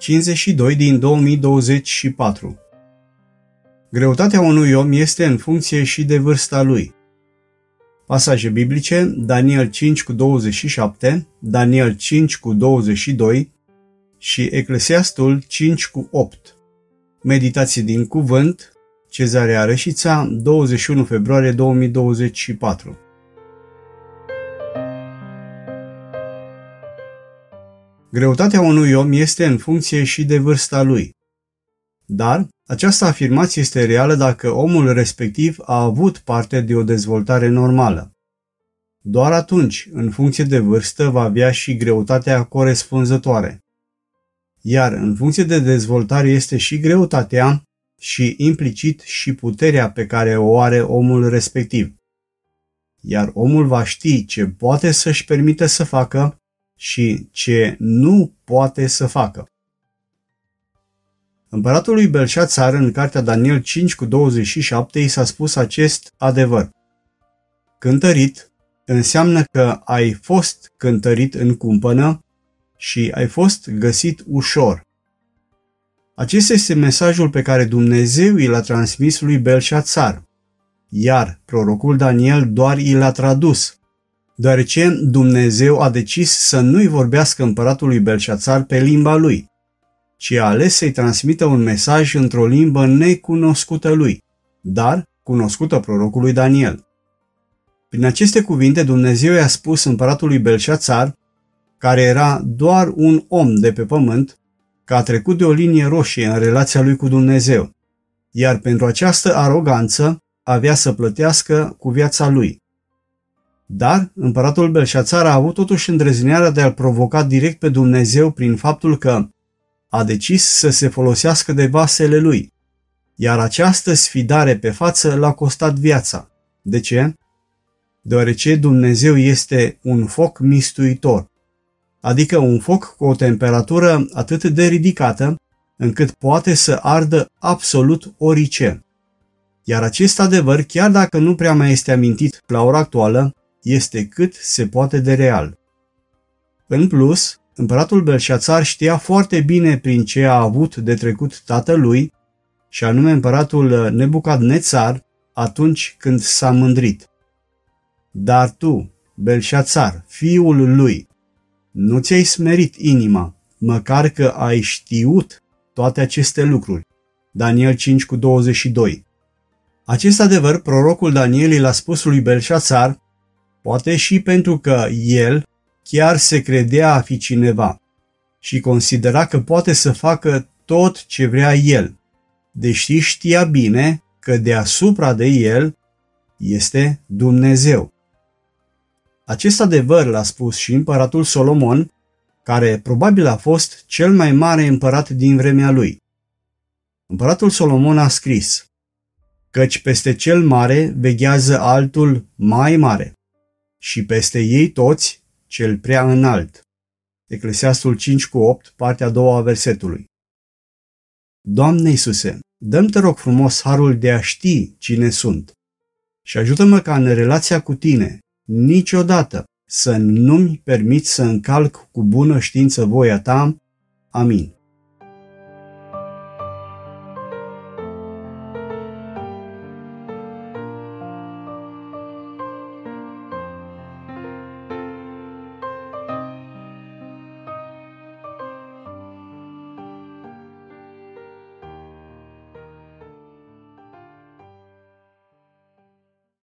52 din 2024 Greutatea unui om este în funcție și de vârsta lui. Pasaje biblice, Daniel 5 cu 27, Daniel 5 cu 22 și Eclesiastul 5 cu 8. Meditații din cuvânt, Cezarea Rășița, 21 februarie 2024 Greutatea unui om este în funcție și de vârsta lui. Dar această afirmație este reală dacă omul respectiv a avut parte de o dezvoltare normală. Doar atunci, în funcție de vârstă, va avea și greutatea corespunzătoare. Iar în funcție de dezvoltare este și greutatea și implicit și puterea pe care o are omul respectiv. Iar omul va ști ce poate să-și permite să facă și ce nu poate să facă. Împăratului Belșațar în cartea Daniel 5 cu 27 i s-a spus acest adevăr. Cântărit înseamnă că ai fost cântărit în cumpănă și ai fost găsit ușor. Acesta este mesajul pe care Dumnezeu i l-a transmis lui Belșațar, iar prorocul Daniel doar i l-a tradus, deoarece Dumnezeu a decis să nu-i vorbească împăratului Belșațar pe limba lui, ci a ales să-i transmită un mesaj într-o limbă necunoscută lui, dar cunoscută prorocului Daniel. Prin aceste cuvinte Dumnezeu i-a spus împăratului Belșațar, care era doar un om de pe pământ, că a trecut de o linie roșie în relația lui cu Dumnezeu, iar pentru această aroganță avea să plătească cu viața lui. Dar împăratul Belșațar a avut totuși îndrăznerea de a-l provoca direct pe Dumnezeu prin faptul că a decis să se folosească de vasele lui, iar această sfidare pe față l-a costat viața. De ce? Deoarece Dumnezeu este un foc mistuitor, adică un foc cu o temperatură atât de ridicată încât poate să ardă absolut orice. Iar acest adevăr, chiar dacă nu prea mai este amintit la ora actuală, este cât se poate de real. În plus, împăratul Belșațar știa foarte bine prin ce a avut de trecut tatălui, și anume împăratul Nebucadnețar, atunci când s-a mândrit. Dar tu, Belșațar, fiul lui, nu ți-ai smerit inima, măcar că ai știut toate aceste lucruri. Daniel 5 cu 22 Acest adevăr, prorocul Daniel l-a spus lui Belșațar, poate și pentru că el chiar se credea a fi cineva și considera că poate să facă tot ce vrea el, deși știa bine că deasupra de el este Dumnezeu. Acest adevăr l-a spus și împăratul Solomon, care probabil a fost cel mai mare împărat din vremea lui. Împăratul Solomon a scris, căci peste cel mare veghează altul mai mare și peste ei toți cel prea înalt. Eclesiastul 5 cu 8, partea a doua a versetului. Doamne Iisuse, dăm te rog frumos harul de a ști cine sunt și ajută-mă ca în relația cu tine niciodată să nu-mi permit să încalc cu bună știință voia ta. Amin.